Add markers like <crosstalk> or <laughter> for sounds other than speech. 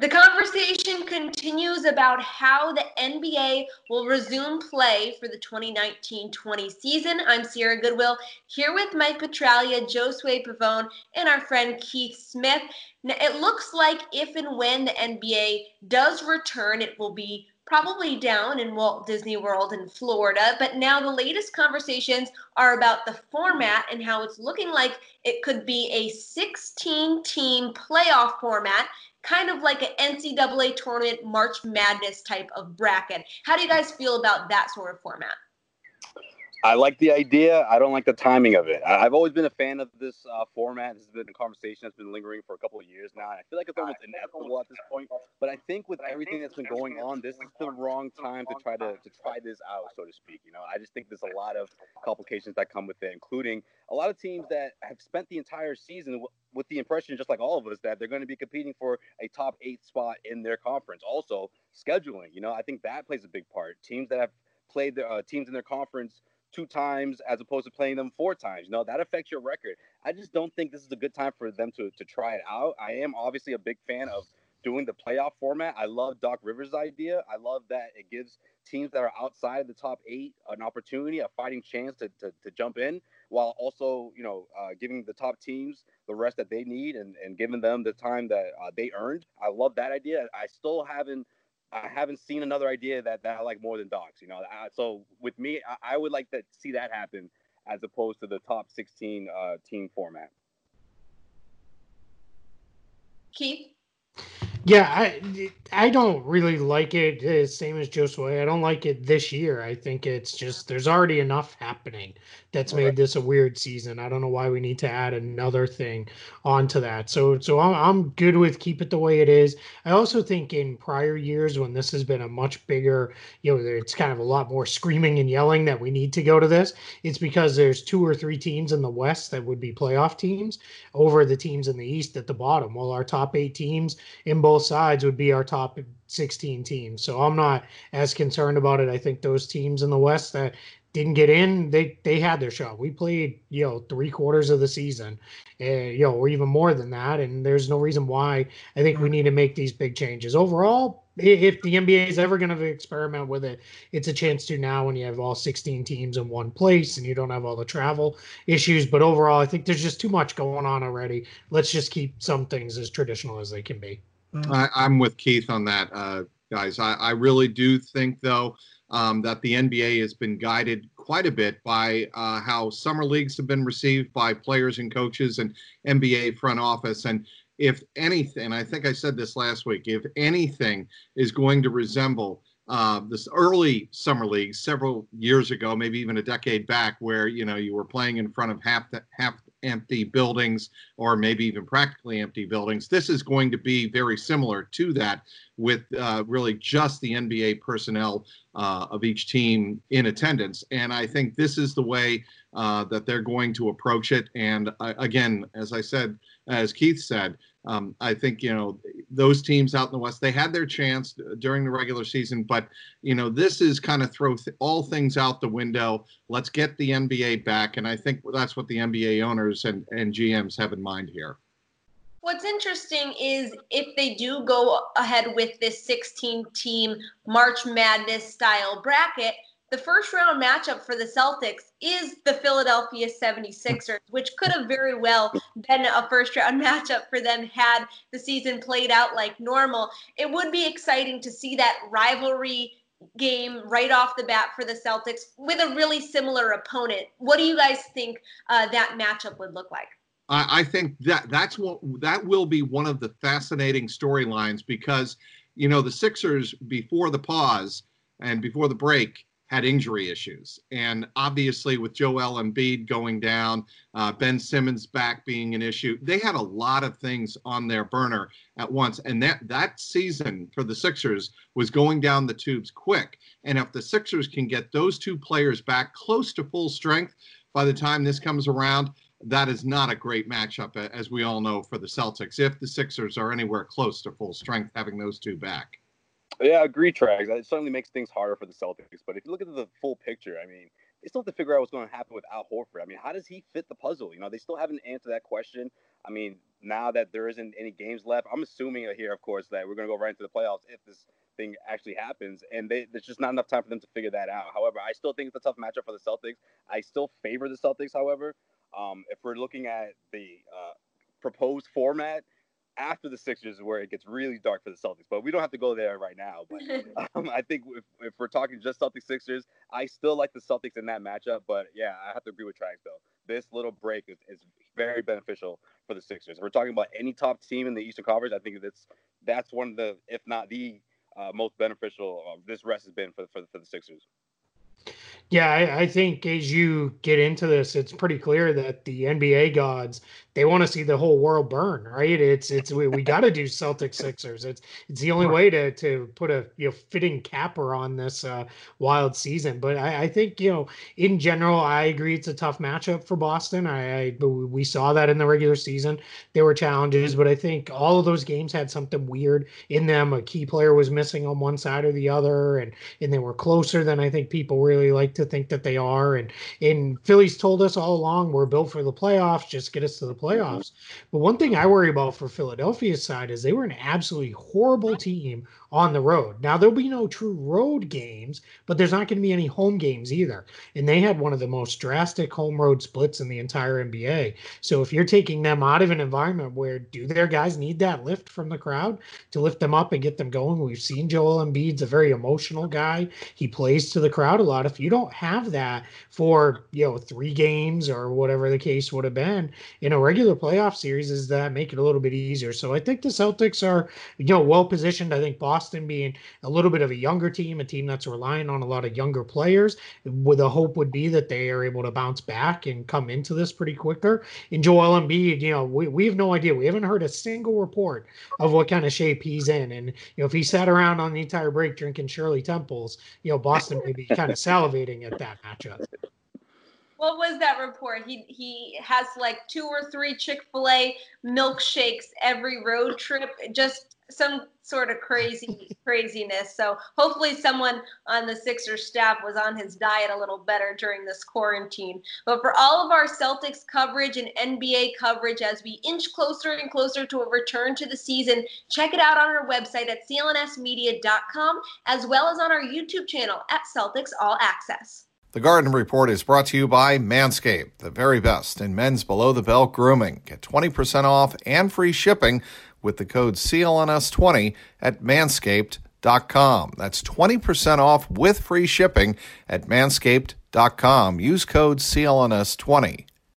The conversation continues about how the NBA will resume play for the 2019 20 season. I'm Sierra Goodwill here with Mike Petraglia, Josue Pavone, and our friend Keith Smith. Now, it looks like if and when the NBA does return, it will be probably down in Walt Disney World in Florida. But now the latest conversations are about the format and how it's looking like it could be a 16 team playoff format kind of like an NCAA tournament March Madness type of bracket. How do you guys feel about that sort of format? I like the idea. I don't like the timing of it. I've always been a fan of this uh, format. This has been a conversation that's been lingering for a couple of years now. And I feel like it's almost inevitable at this point. But I think with everything that's been going on, this is the wrong time to try to, to try this out, so to speak. You know, I just think there's a lot of complications that come with it, including a lot of teams that have spent the entire season with the impression, just like all of us, that they're going to be competing for a top eight spot in their conference. Also, scheduling. You know, I think that plays a big part. Teams that have played their uh, teams in their conference two times as opposed to playing them four times. You know, that affects your record. I just don't think this is a good time for them to, to try it out. I am obviously a big fan of doing the playoff format. I love Doc Rivers' idea. I love that it gives teams that are outside the top eight an opportunity, a fighting chance to, to, to jump in, while also, you know, uh, giving the top teams the rest that they need and, and giving them the time that uh, they earned. I love that idea. I still haven't I haven't seen another idea that, that I like more than Docs. You know, I, so with me, I, I would like to see that happen as opposed to the top 16 uh, team format. Keith? Yeah, I I don't really like it. Same as Josue. I don't like it this year. I think it's just there's already enough happening that's made this a weird season. I don't know why we need to add another thing onto that. So so I'm I'm good with keep it the way it is. I also think in prior years when this has been a much bigger, you know, it's kind of a lot more screaming and yelling that we need to go to this. It's because there's two or three teams in the West that would be playoff teams over the teams in the East at the bottom. Well, our top eight teams in both sides would be our top 16 teams. So I'm not as concerned about it. I think those teams in the West that didn't get in, they they had their shot. We played, you know, three quarters of the season, uh, you know, or even more than that. And there's no reason why I think we need to make these big changes. Overall, if the NBA is ever going to experiment with it, it's a chance to now when you have all 16 teams in one place and you don't have all the travel issues. But overall, I think there's just too much going on already. Let's just keep some things as traditional as they can be. I, I'm with Keith on that, uh, guys. I, I really do think, though, um, that the NBA has been guided quite a bit by uh, how summer leagues have been received by players and coaches and NBA front office. And if anything, I think I said this last week, if anything is going to resemble uh, this early summer league several years ago, maybe even a decade back, where you know you were playing in front of half the, half empty buildings or maybe even practically empty buildings. This is going to be very similar to that with uh, really just the NBA personnel uh, of each team in attendance. And I think this is the way uh, that they're going to approach it. And uh, again, as I said, as Keith said, um, I think you know those teams out in the West they had their chance during the regular season, but you know this is kind of throw th- all things out the window. Let's get the NBA back, and I think that's what the NBA owners and, and GMs have in mind here. What's interesting is if they do go ahead with this 16 team March Madness style bracket, the first round matchup for the Celtics is the Philadelphia 76ers, which could have very well been a first round <laughs> matchup for them had the season played out like normal. It would be exciting to see that rivalry game right off the bat for the Celtics with a really similar opponent. What do you guys think uh, that matchup would look like? I, think that that's what that will be one of the fascinating storylines because you know the Sixers before the pause and before the break had injury issues. And obviously, with Joel Embiid going down, uh, Ben Simmons back being an issue, they had a lot of things on their burner at once. And that, that season for the Sixers was going down the tubes quick. And if the Sixers can get those two players back close to full strength by the time this comes around, that is not a great matchup, as we all know, for the Celtics. If the Sixers are anywhere close to full strength, having those two back. Yeah, agree, Trags. It certainly makes things harder for the Celtics. But if you look at the full picture, I mean, they still have to figure out what's going to happen with Al Horford. I mean, how does he fit the puzzle? You know, they still haven't answered that question. I mean, now that there isn't any games left, I'm assuming here, of course, that we're going to go right into the playoffs if this thing actually happens. And they, there's just not enough time for them to figure that out. However, I still think it's a tough matchup for the Celtics. I still favor the Celtics, however. Um, if we're looking at the uh, proposed format, after the Sixers is where it gets really dark for the Celtics. But we don't have to go there right now. But <laughs> um, I think if, if, we're talking just Celtics Sixers, I still like the Celtics in that matchup. But yeah, I have to agree with Trags though. This little break is, is very beneficial for the Sixers. If we're talking about any top team in the Eastern Conference, I think that's that's one of the, if not the uh, most beneficial uh, this rest has been for, for, for the Sixers. Yeah, I, I, think as you get into this, it's pretty clear that the NBA gods they want to see the whole world burn, right? It's it's we, we got to do Celtic Sixers. It's it's the only way to to put a you know fitting capper on this uh, wild season. But I, I think you know in general, I agree it's a tough matchup for Boston. I, I we saw that in the regular season. There were challenges, but I think all of those games had something weird in them. A key player was missing on one side or the other, and and they were closer than I think people really like to think that they are. And in Philly's told us all along we're built for the playoffs. Just get us to the mm-hmm. playoffs. But one thing I worry about for Philadelphia's side is they were an absolutely horrible team on the road. Now there'll be no true road games, but there's not going to be any home games either. And they had one of the most drastic home road splits in the entire NBA. So if you're taking them out of an environment where do their guys need that lift from the crowd to lift them up and get them going? We've seen Joel Embiid's a very emotional guy. He plays to the crowd a lot. If you don't have that for, you know, three games or whatever the case would have been in a regular playoff series is that make it a little bit easier. So I think the Celtics are, you know, well positioned. I think Boston Boston being a little bit of a younger team, a team that's relying on a lot of younger players, with the hope would be that they are able to bounce back and come into this pretty quicker. and Joel Embiid, you know, we, we have no idea. We haven't heard a single report of what kind of shape he's in. And, you know, if he sat around on the entire break drinking Shirley Temples, you know, Boston may be kind of salivating at that matchup what was that report? He he has like two or three Chick Fil A milkshakes every road trip. Just some sort of crazy <laughs> craziness. So hopefully someone on the Sixers staff was on his diet a little better during this quarantine. But for all of our Celtics coverage and NBA coverage as we inch closer and closer to a return to the season, check it out on our website at clnsmedia.com as well as on our YouTube channel at Celtics All Access. The Garden Report is brought to you by Manscaped, the very best in men's below the belt grooming. Get 20% off and free shipping with the code CLNS20 at manscaped.com. That's 20% off with free shipping at manscaped.com. Use code CLNS20.